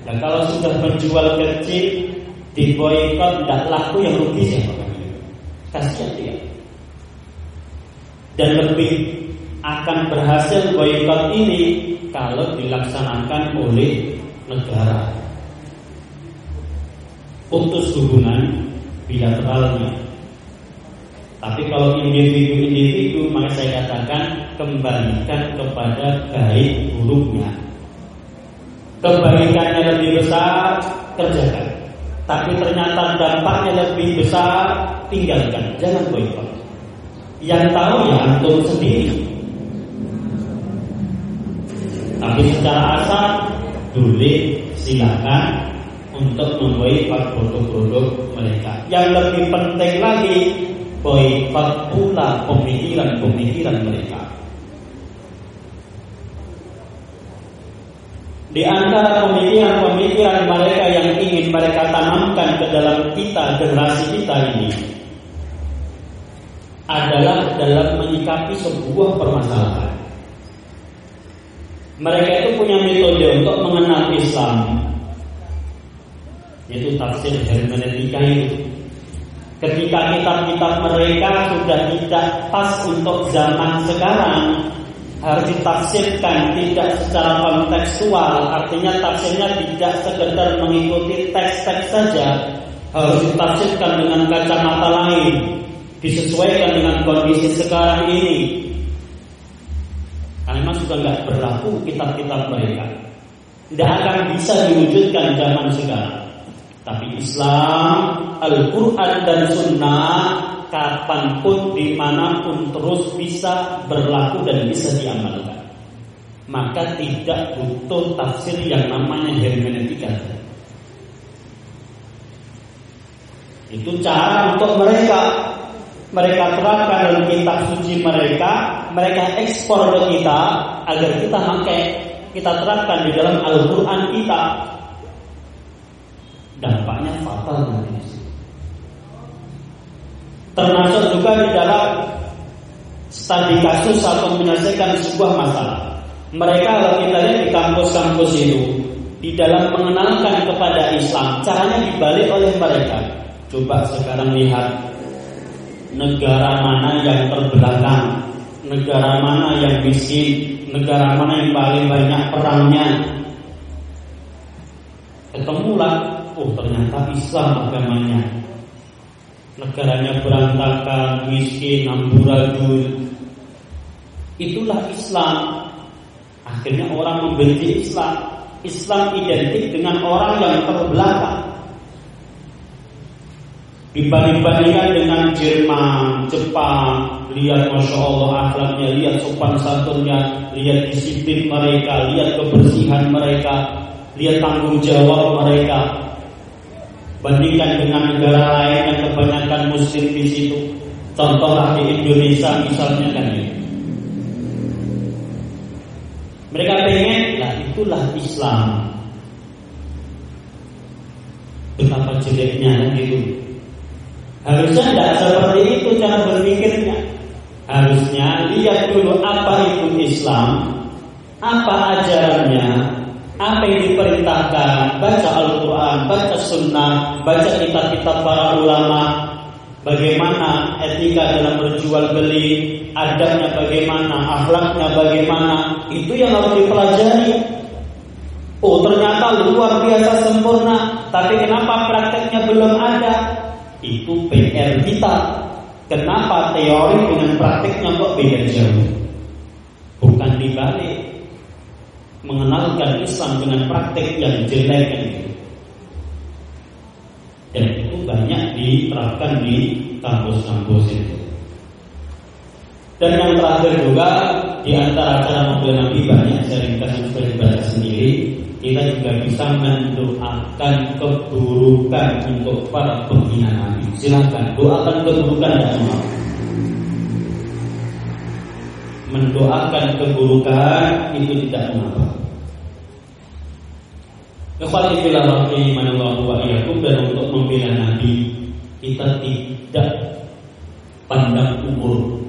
Dan kalau sudah menjual kecil di boykot tidak laku yang rugi siapa? Kasihan dia. Dan lebih akan berhasil boykot ini kalau dilaksanakan oleh negara. Putus hubungan bilateralnya. Tapi kalau individu-individu maka saya katakan kembalikan kepada baik buruknya. Kebaikannya lebih besar, kerjakan. Tapi ternyata dampaknya lebih besar, tinggalkan. Jangan boykot. Yang tahu ya antum sendiri. Tapi secara asal boleh silakan untuk memboikot produk-produk mereka. Yang lebih penting lagi boikot pula pemikiran-pemikiran mereka. Di antara pemikiran-pemikiran mereka yang ingin mereka tanamkan ke dalam kita, generasi kita ini adalah dalam menyikapi sebuah permasalahan. Mereka itu punya metode untuk mengenal Islam Yaitu tafsir hermeneutika itu Ketika kitab-kitab mereka sudah tidak pas untuk zaman sekarang Harus ditafsirkan tidak secara kontekstual Artinya tafsirnya tidak sekedar mengikuti teks-teks saja Harus ditafsirkan dengan kacamata lain Disesuaikan dengan kondisi sekarang ini karena sudah nggak berlaku kitab-kitab mereka. Tidak akan bisa diwujudkan zaman sekarang. Tapi Islam, Al-Quran dan Sunnah kapan pun, di mana pun terus bisa berlaku dan bisa diamalkan. Maka tidak butuh tafsir yang namanya hermeneutika. Itu cara untuk mereka mereka terapkan dalam kitab suci mereka, mereka ekspor ke kita agar kita pakai, kita terapkan di dalam Al-Quran kita. Dampaknya fatal nanti. Termasuk juga di dalam studi kasus atau menyelesaikan sebuah masalah. Mereka kalau kita lihat di kampus-kampus itu, di dalam mengenalkan kepada Islam, caranya dibalik oleh mereka. Coba sekarang lihat negara mana yang terbelakang, negara mana yang miskin, negara mana yang paling banyak perangnya. Ketemulah, oh ternyata Islam agamanya. Negaranya berantakan, miskin, amburadul. Itulah Islam. Akhirnya orang membenci Islam. Islam identik dengan orang yang terbelakang. Dibanding-bandingkan dengan Jerman, Jepang, lihat masya Allah akhlaknya, lihat sopan santunnya, lihat disiplin mereka, lihat kebersihan mereka, lihat tanggung jawab mereka. Bandingkan dengan negara lain yang kebanyakan muslim di situ. Contohlah di Indonesia misalnya kan ini. Mereka pengen, lah itulah Islam. Betapa jeleknya gitu. Harusnya tidak seperti itu cara berpikirnya. Harusnya lihat dulu apa itu Islam, apa ajarannya, apa yang diperintahkan, baca Al-Quran, baca Sunnah, baca kitab-kitab para ulama, bagaimana etika dalam berjual beli, adabnya bagaimana, akhlaknya bagaimana, itu yang harus dipelajari. Oh ternyata luar biasa sempurna, tapi kenapa prakteknya belum ada? Itu PR kita. Kenapa teori dengan praktiknya kok beda jauh? bukan dibalik mengenalkan Islam dengan praktek yang jelek gitu. Dan itu banyak diterapkan di kampus-kampus itu. Dan yang terakhir juga di antara cara membela Nabi banyak ringkas seperti baca sendiri kita juga bisa mendoakan keburukan untuk para penghina Nabi. Silakan doakan keburukan ya semua. Mendoakan keburukan itu tidak mengapa. Kepada bila waktu manallahu wa iyyakum dan untuk membela Nabi kita tidak pandang umur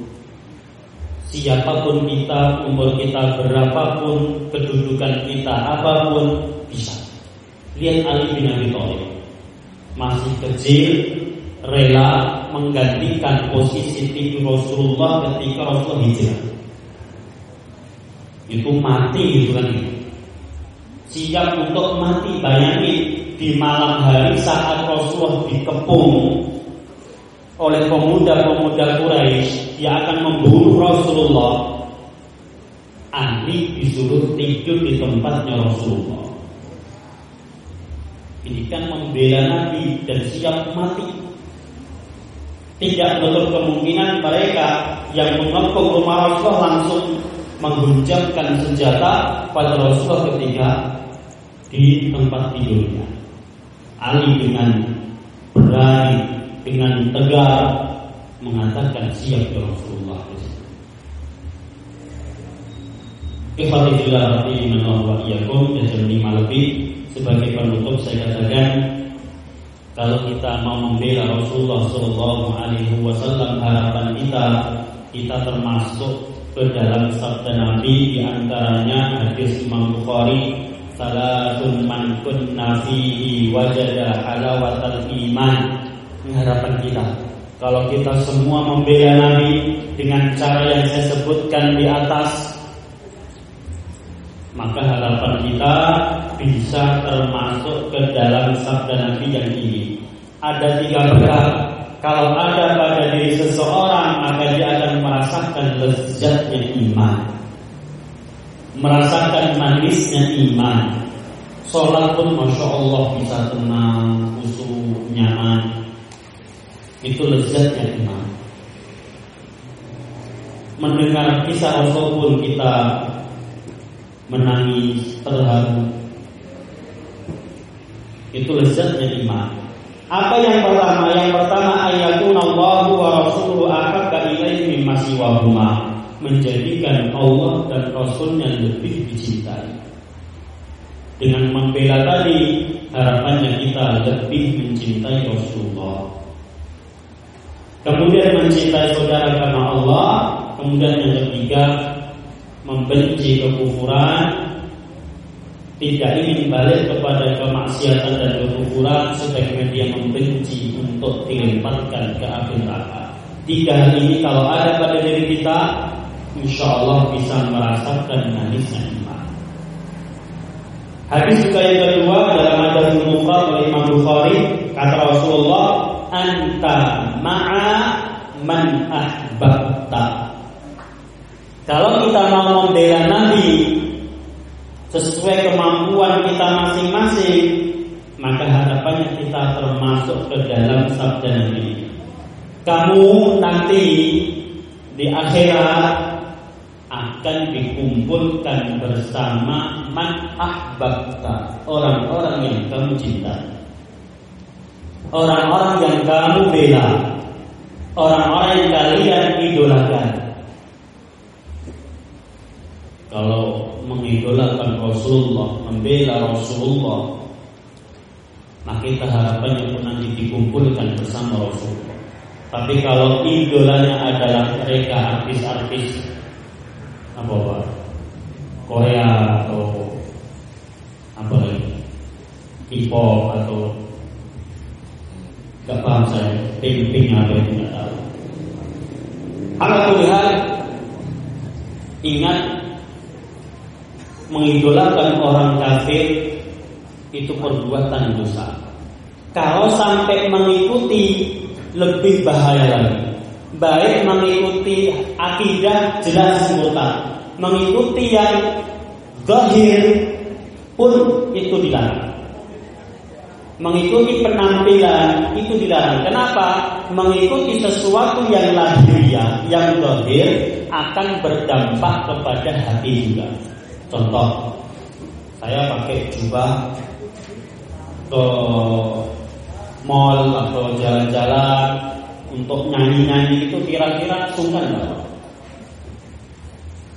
Siapa pun kita, umur kita berapapun, kedudukan kita apa pun bisa. Lihat Ali bin Abi Thalib. Masih kecil, rela menggantikan posisi tipe Rasulullah ketika Rasulullah hijrah. Itu mati gitu kan. Siap untuk mati, bayangin di malam hari saat Rasulullah dikepung oleh pemuda-pemuda Quraisy yang akan membunuh Rasulullah. Ali disuruh tidur di tempatnya Rasulullah. Ini kan membela Nabi dan siap mati. Tidak betul kemungkinan mereka yang mengepung rumah Rasulullah langsung menghujamkan senjata pada Rasulullah ketika di tempat tidurnya. Ali dengan berani dengan tegar mengatakan siap ya Rasulullah. Dan lebih sebagai penutup saya katakan kalau kita mau membela Rasulullah Shallallahu Alaihi Wasallam harapan kita kita termasuk ke dalam sabda Nabi di antaranya hadis Imam Bukhari salatun man kunna fihi wajada halawatal iman harapan kita. Kalau kita semua membela Nabi dengan cara yang saya sebutkan di atas, maka harapan kita bisa termasuk ke dalam sabda Nabi yang ini. Ada tiga berkah. Kalau ada pada diri seseorang, maka dia akan merasakan lezatnya iman. Merasakan manisnya iman. Sholat pun Masya Allah bisa tenang, khusyuk, nyaman itu lezatnya iman. Mendengar kisah Rasul pun kita menangis terharu. Itu lezatnya iman. Apa yang pertama? Yang pertama ayatun Allah wa rasuluhu ahabba ilaihi mimma siwahuma. Menjadikan Allah dan Rasulnya lebih dicintai. Dengan membela tadi harapannya kita lebih mencintai Rasulullah. Kemudian mencintai saudara karena Allah Kemudian yang ketiga Membenci kekufuran Tidak ingin balik kepada kemaksiatan dan kekufuran Sebaiknya dia membenci untuk dilemparkan ke api neraka. Tiga hal ini kalau ada pada diri kita Insya Allah bisa merasakan manisnya iman. Hadis juga yang kedua dalam hadis Bukhari oleh Imam Bukhari. Kata Rasulullah anta ma'a man ahbabta. Kalau kita mau membela Nabi sesuai kemampuan kita masing-masing, maka harapannya kita termasuk ke dalam sabda Nabi. Kamu nanti di akhirat akan dikumpulkan bersama man ahbabta, orang-orang yang kamu cintai orang-orang yang kamu bela, orang-orang yang kalian idolakan. Kalau mengidolakan Rasulullah, membela Rasulullah, maka kita harapannya pun nanti dikumpulkan bersama Rasulullah. Tapi kalau idolanya adalah mereka artis-artis apa pak? Korea atau apa lagi, K-pop atau Gak paham saya Ping-ping apa itu gak tahu. Alhamdulillah Ingat Mengidolakan orang kafir Itu perbuatan dosa Kalau sampai mengikuti Lebih bahaya lagi Baik mengikuti akidah jelas murtad mengikuti yang zahir pun itu dilarang. Mengikuti penampilan itu dilarang. Kenapa? Mengikuti sesuatu yang lahiriah, yang zahir akan berdampak kepada hati juga. Contoh, saya pakai jubah ke mall atau jalan-jalan untuk nyanyi-nyanyi itu kira-kira sungkan nggak?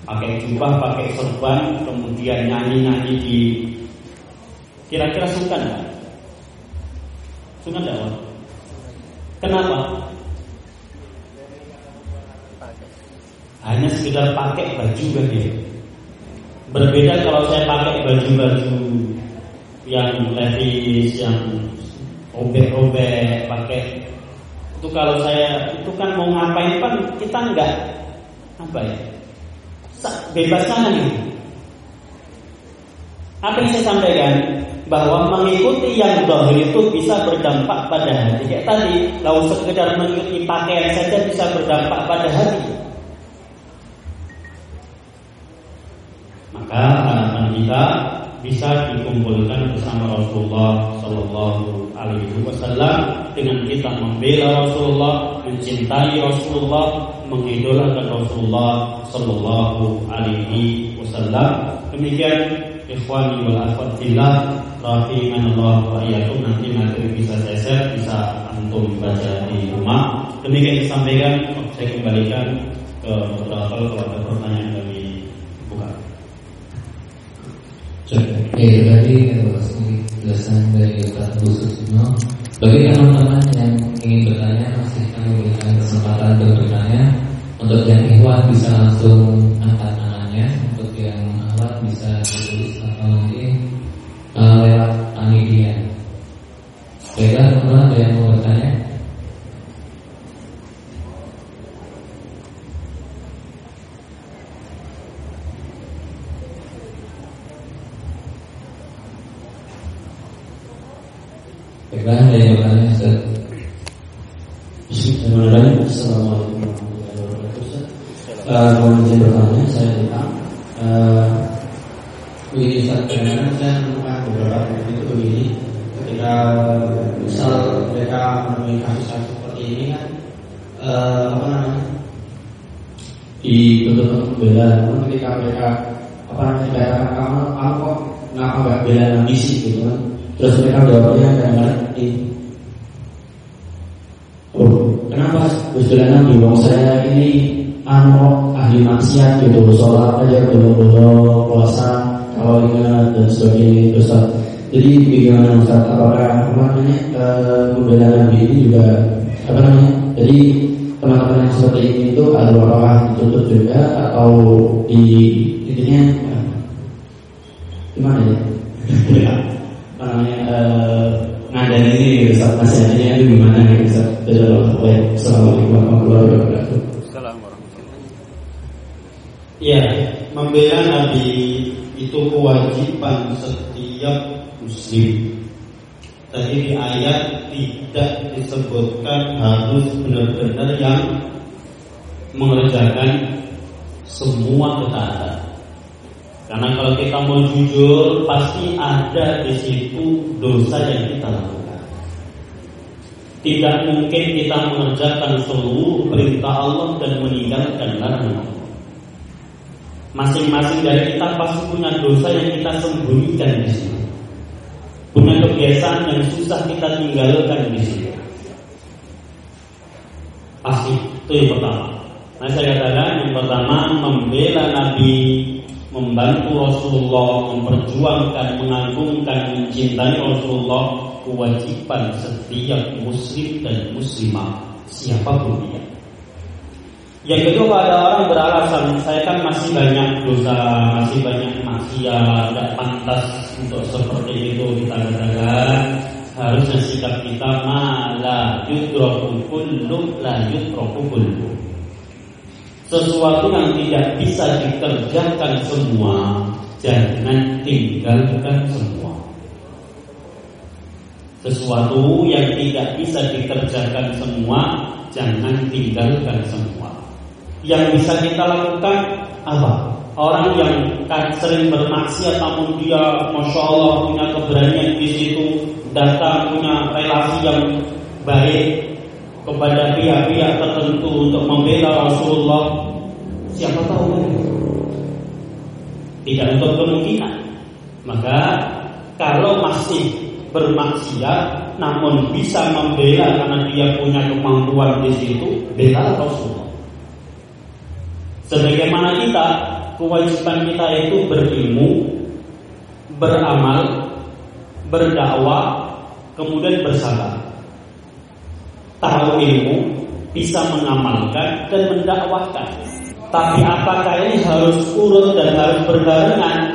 Pakai jubah, pakai serban, kemudian nyanyi-nyanyi di kira-kira sungkan nggak? Sunnah dakwah. Kenapa? Hanya sekedar pakai baju kan ya. Berbeda kalau saya pakai baju-baju yang levis, yang robek-robek, pakai itu kalau saya itu kan mau ngapain kan kita enggak apa ya bebas sana nih. Apa yang saya sampaikan? bahwa mengikuti yang dohir itu bisa berdampak pada hati. Kayak tadi, kalau sekedar mengikuti pakaian saja bisa berdampak pada hati. Maka harapan kita bisa dikumpulkan bersama Rasulullah Shallallahu Alaihi Wasallam dengan kita membela Rasulullah, mencintai Rasulullah, mengidolakan Rasulullah Shallallahu Alaihi Wasallam. Demikian ikhwani wal akhwatillah Allah wa iyyakum nanti materi bisa saya share, bisa antum baca di rumah. Demikian disampaikan, saya kembalikan ke moderator kalau ada pertanyaan kami Oke, tadi penjelasan dari Ustaz Bu Susino. Bagi teman-teman yang ingin bertanya, masih kami berikan kesempatan untuk bertanya. Untuk yang ikhwan bisa langsung angkat tangannya, untuk yang alat bisa ditulis atau nanti uh, lewat panitia. Baiklah teman-teman yang mau bertanya? Baiklah ada yang bertanya Ustaz? Bismillahirrahmanirrahim. Assalamualaikum warahmatullahi wabarakatuh. Uh, mohon izin bertanya, saya tentang uh, begini Ustaz, kadang saya menemukan beberapa teman itu begini ketika misal mereka menemui kasus-kasus seperti ini kan uh, apa namanya dituntut untuk membela namun ketika mereka apa namanya dikatakan kamu kamu kok kenapa nggak bela ambisi gitu kan terus mereka jawabnya kadang-kadang di oh kenapa Gus nabi wong saya ini anu ahli maksiat gitu sholat aja belum belum puasa awalnya dan sebagainya Ustaz. Jadi bagaimana Ustaz? Apakah apa namanya membela Nabi ini juga apa namanya? Jadi teman-teman yang seperti ini itu ada apakah ditutup juga atau di intinya gimana ya? namanya uh, ngadain ini Ustaz nasihatnya itu gimana ya Ustaz? Assalamualaikum warahmatullahi wabarakatuh. Ya, membela Nabi itu kewajiban setiap muslim. Tadi di ayat tidak disebutkan harus benar-benar yang mengerjakan semua ketaatan. Karena kalau kita mau jujur, pasti ada di situ dosa yang kita lakukan. Tidak mungkin kita mengerjakan seluruh perintah Allah dan meninggalkan larangan Masing-masing dari kita pasti punya dosa yang kita sembunyikan di sini. Punya kebiasaan yang susah kita tinggalkan di sini. Pasti itu yang pertama. Nah saya katakan yang pertama membela Nabi, membantu Rasulullah, memperjuangkan, mengagungkan, mencintai Rasulullah, kewajiban setiap muslim dan muslimah siapa pun dia. Yang kedua ada orang beralasan saya kan masih banyak dosa, masih banyak maksiat, tidak pantas untuk seperti itu kita katakan harusnya sikap kita malah yutroku kullu la yutroku kullu. Sesuatu yang tidak bisa dikerjakan semua, jangan tinggalkan semua. Sesuatu yang tidak bisa dikerjakan semua, jangan tinggalkan semua. Yang bisa kita lakukan apa? Orang yang kan sering bermaksiat namun dia Masya Allah punya keberanian di situ Datang punya relasi yang baik Kepada pihak-pihak tertentu untuk membela Rasulullah Siapa tahu Tidak untuk kemungkinan Maka kalau masih bermaksiat namun bisa membela karena dia punya kemampuan di situ, bela Rasulullah. Sebagaimana kita kewajiban kita itu berilmu, beramal, berdakwah, kemudian bersabar. Tahu ilmu, bisa mengamalkan dan mendakwahkan. Tapi apakah ini harus urut dan harus berbarengan?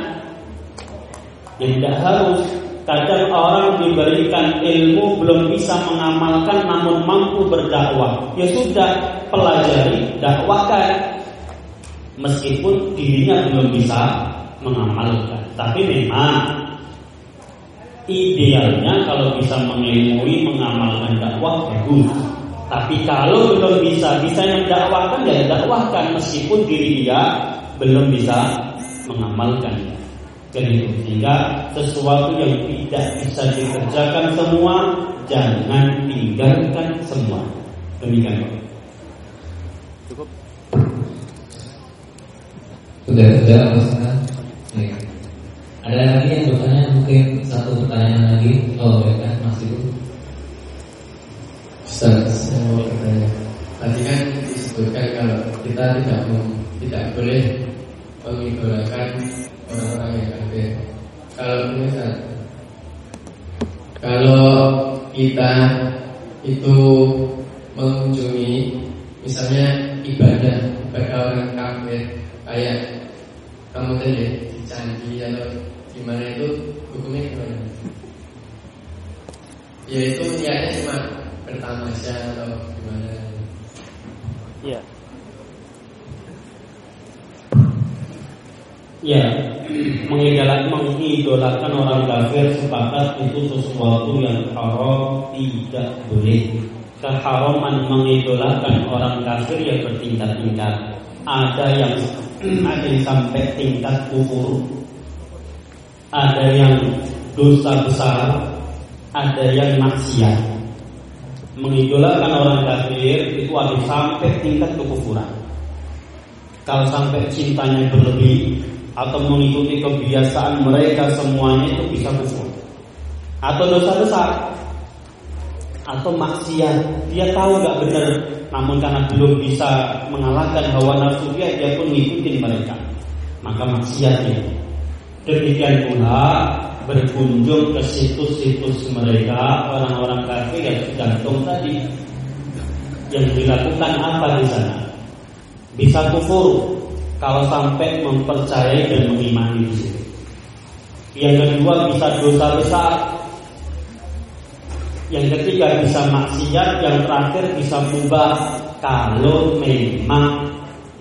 Ya tidak harus. Kadang orang diberikan ilmu belum bisa mengamalkan namun mampu berdakwah. Ya sudah, pelajari, dakwahkan. Meskipun dirinya belum bisa mengamalkan. Tapi memang idealnya kalau bisa mengilmui, mengamalkan dakwah bagus. Tapi kalau belum bisa, bisa yang dakwahkan ya dakwahkan meskipun diri dia belum bisa mengamalkan. Jadi sehingga sesuatu yang tidak bisa dikerjakan semua jangan tinggalkan semua. Demikian. Cukup. Sudah sudah Ustaz. Ada lagi yang bertanya mungkin satu pertanyaan lagi. Oh, ya kan masih dulu. Ustaz, saya mau bertanya. Tadi kan disebutkan kalau kita tidak tidak boleh mengidolakan orang-orang yang kafir. Kalau misal kalau kita itu mengunjungi misalnya ibadah ibadah orang kafir kayak kamu tadi di candi atau gimana itu hukumnya gimana? Ya itu niatnya cuma bertamasya atau gimana? Iya. Ya, mengidolakan, mengidolakan orang kafir sepakat itu sesuatu yang haram tidak boleh. Keharaman mengidolakan orang kafir yang bertingkat-tingkat. Ada yang ada yang sampai tingkat kufur, ada yang dosa besar, ada yang maksiat. Mengidolakan orang kafir itu ada sampai tingkat kekufuran. Kalau sampai cintanya berlebih, atau mengikuti kebiasaan mereka semuanya itu bisa kufur atau dosa besar atau maksiat. Dia tahu nggak benar namun karena belum bisa mengalahkan hawa nafsu dia dia pun mengikuti mereka. Maka maksiatnya demikian pula berkunjung ke situs-situs mereka orang-orang kafir yang jantung tadi. Yang dilakukan apa di sana? Bisa kufur kalau sampai mempercayai dan mengimani di situ. Yang kedua bisa dosa besar. Yang ketiga bisa maksiat, yang terakhir bisa mubah kalau memang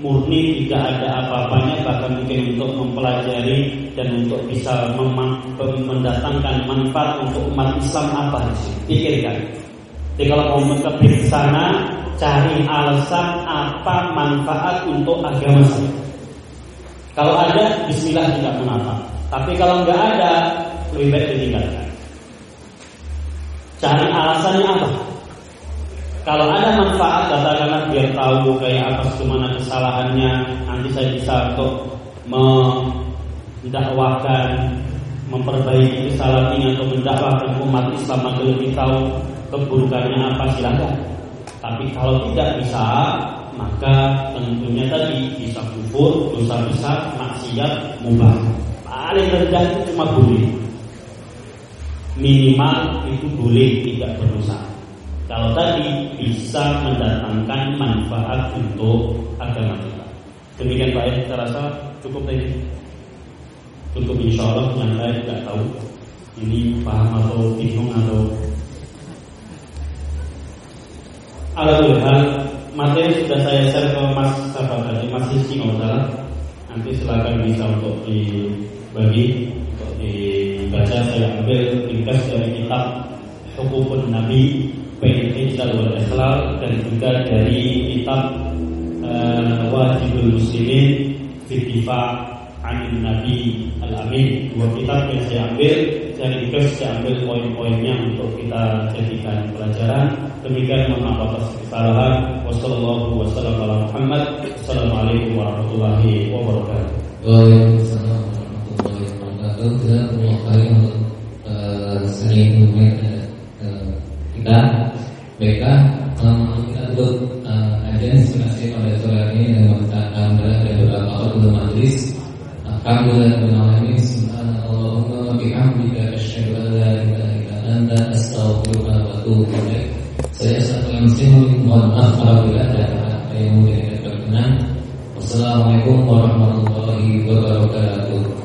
murni tidak ada apa-apanya bahkan mungkin untuk mempelajari dan untuk bisa mendatangkan manfaat untuk umat Islam apa sih? Pikirkan. Jadi kalau mau ke sana cari alasan apa manfaat untuk agama saya. Kalau ada, Bismillah tidak mengapa. Tapi kalau nggak ada, lebih baik ditinggalkan. Cari alasannya apa? Kalau ada manfaat, katakanlah biar tahu kayak apa semana kesalahannya, nanti saya bisa untuk mendakwahkan, memperbaiki kesalahan ini atau mendakwahkan umat Islam agar lebih tahu keburukannya apa silakan. Tapi kalau tidak bisa, maka tentunya tadi bisa kufur, dosa besar, maksiat, mubah. Paling itu cuma boleh. Minimal itu boleh tidak berdosa. Kalau tadi bisa mendatangkan manfaat untuk agama kita. Demikian baik, saya rasa cukup tadi. Cukup insya Allah yang lain tidak tahu ini paham atau bingung atau Alhamdulillah materi sudah saya share ke Mas siapa tadi Mas salah. Nanti silakan bisa untuk dibagi untuk dibaca saya ambil ringkas dari kitab Hukukun Nabi Pengintisal wal Ikhlal dan juga dari kitab uh, Wajibul Muslimin Fitifa Anin Nabi Al-Amin Dua kitab yang saya ambil Saya ringkas, saya ambil poin-poinnya Untuk kita jadikan pelajaran. Demikian atas kesalahan. Wassalamualaikum warahmatullahi wabarakatuh. Waalaikumsalam wabarakatuh Jazakumullah khairan untuk uh, sering uh, kita Baiklah, malam kita uh, kajian inspirasi pada sore ini dengan mengatakan dan beberapa khutbah majlis. Alhamdulillah rabbil alamin. Subhanallahumma bihamdika asyhadu an. Saya mohon maaf apabila ada apa yang mungkin tidak berkenan. Wassalamualaikum warahmatullahi wabarakatuh.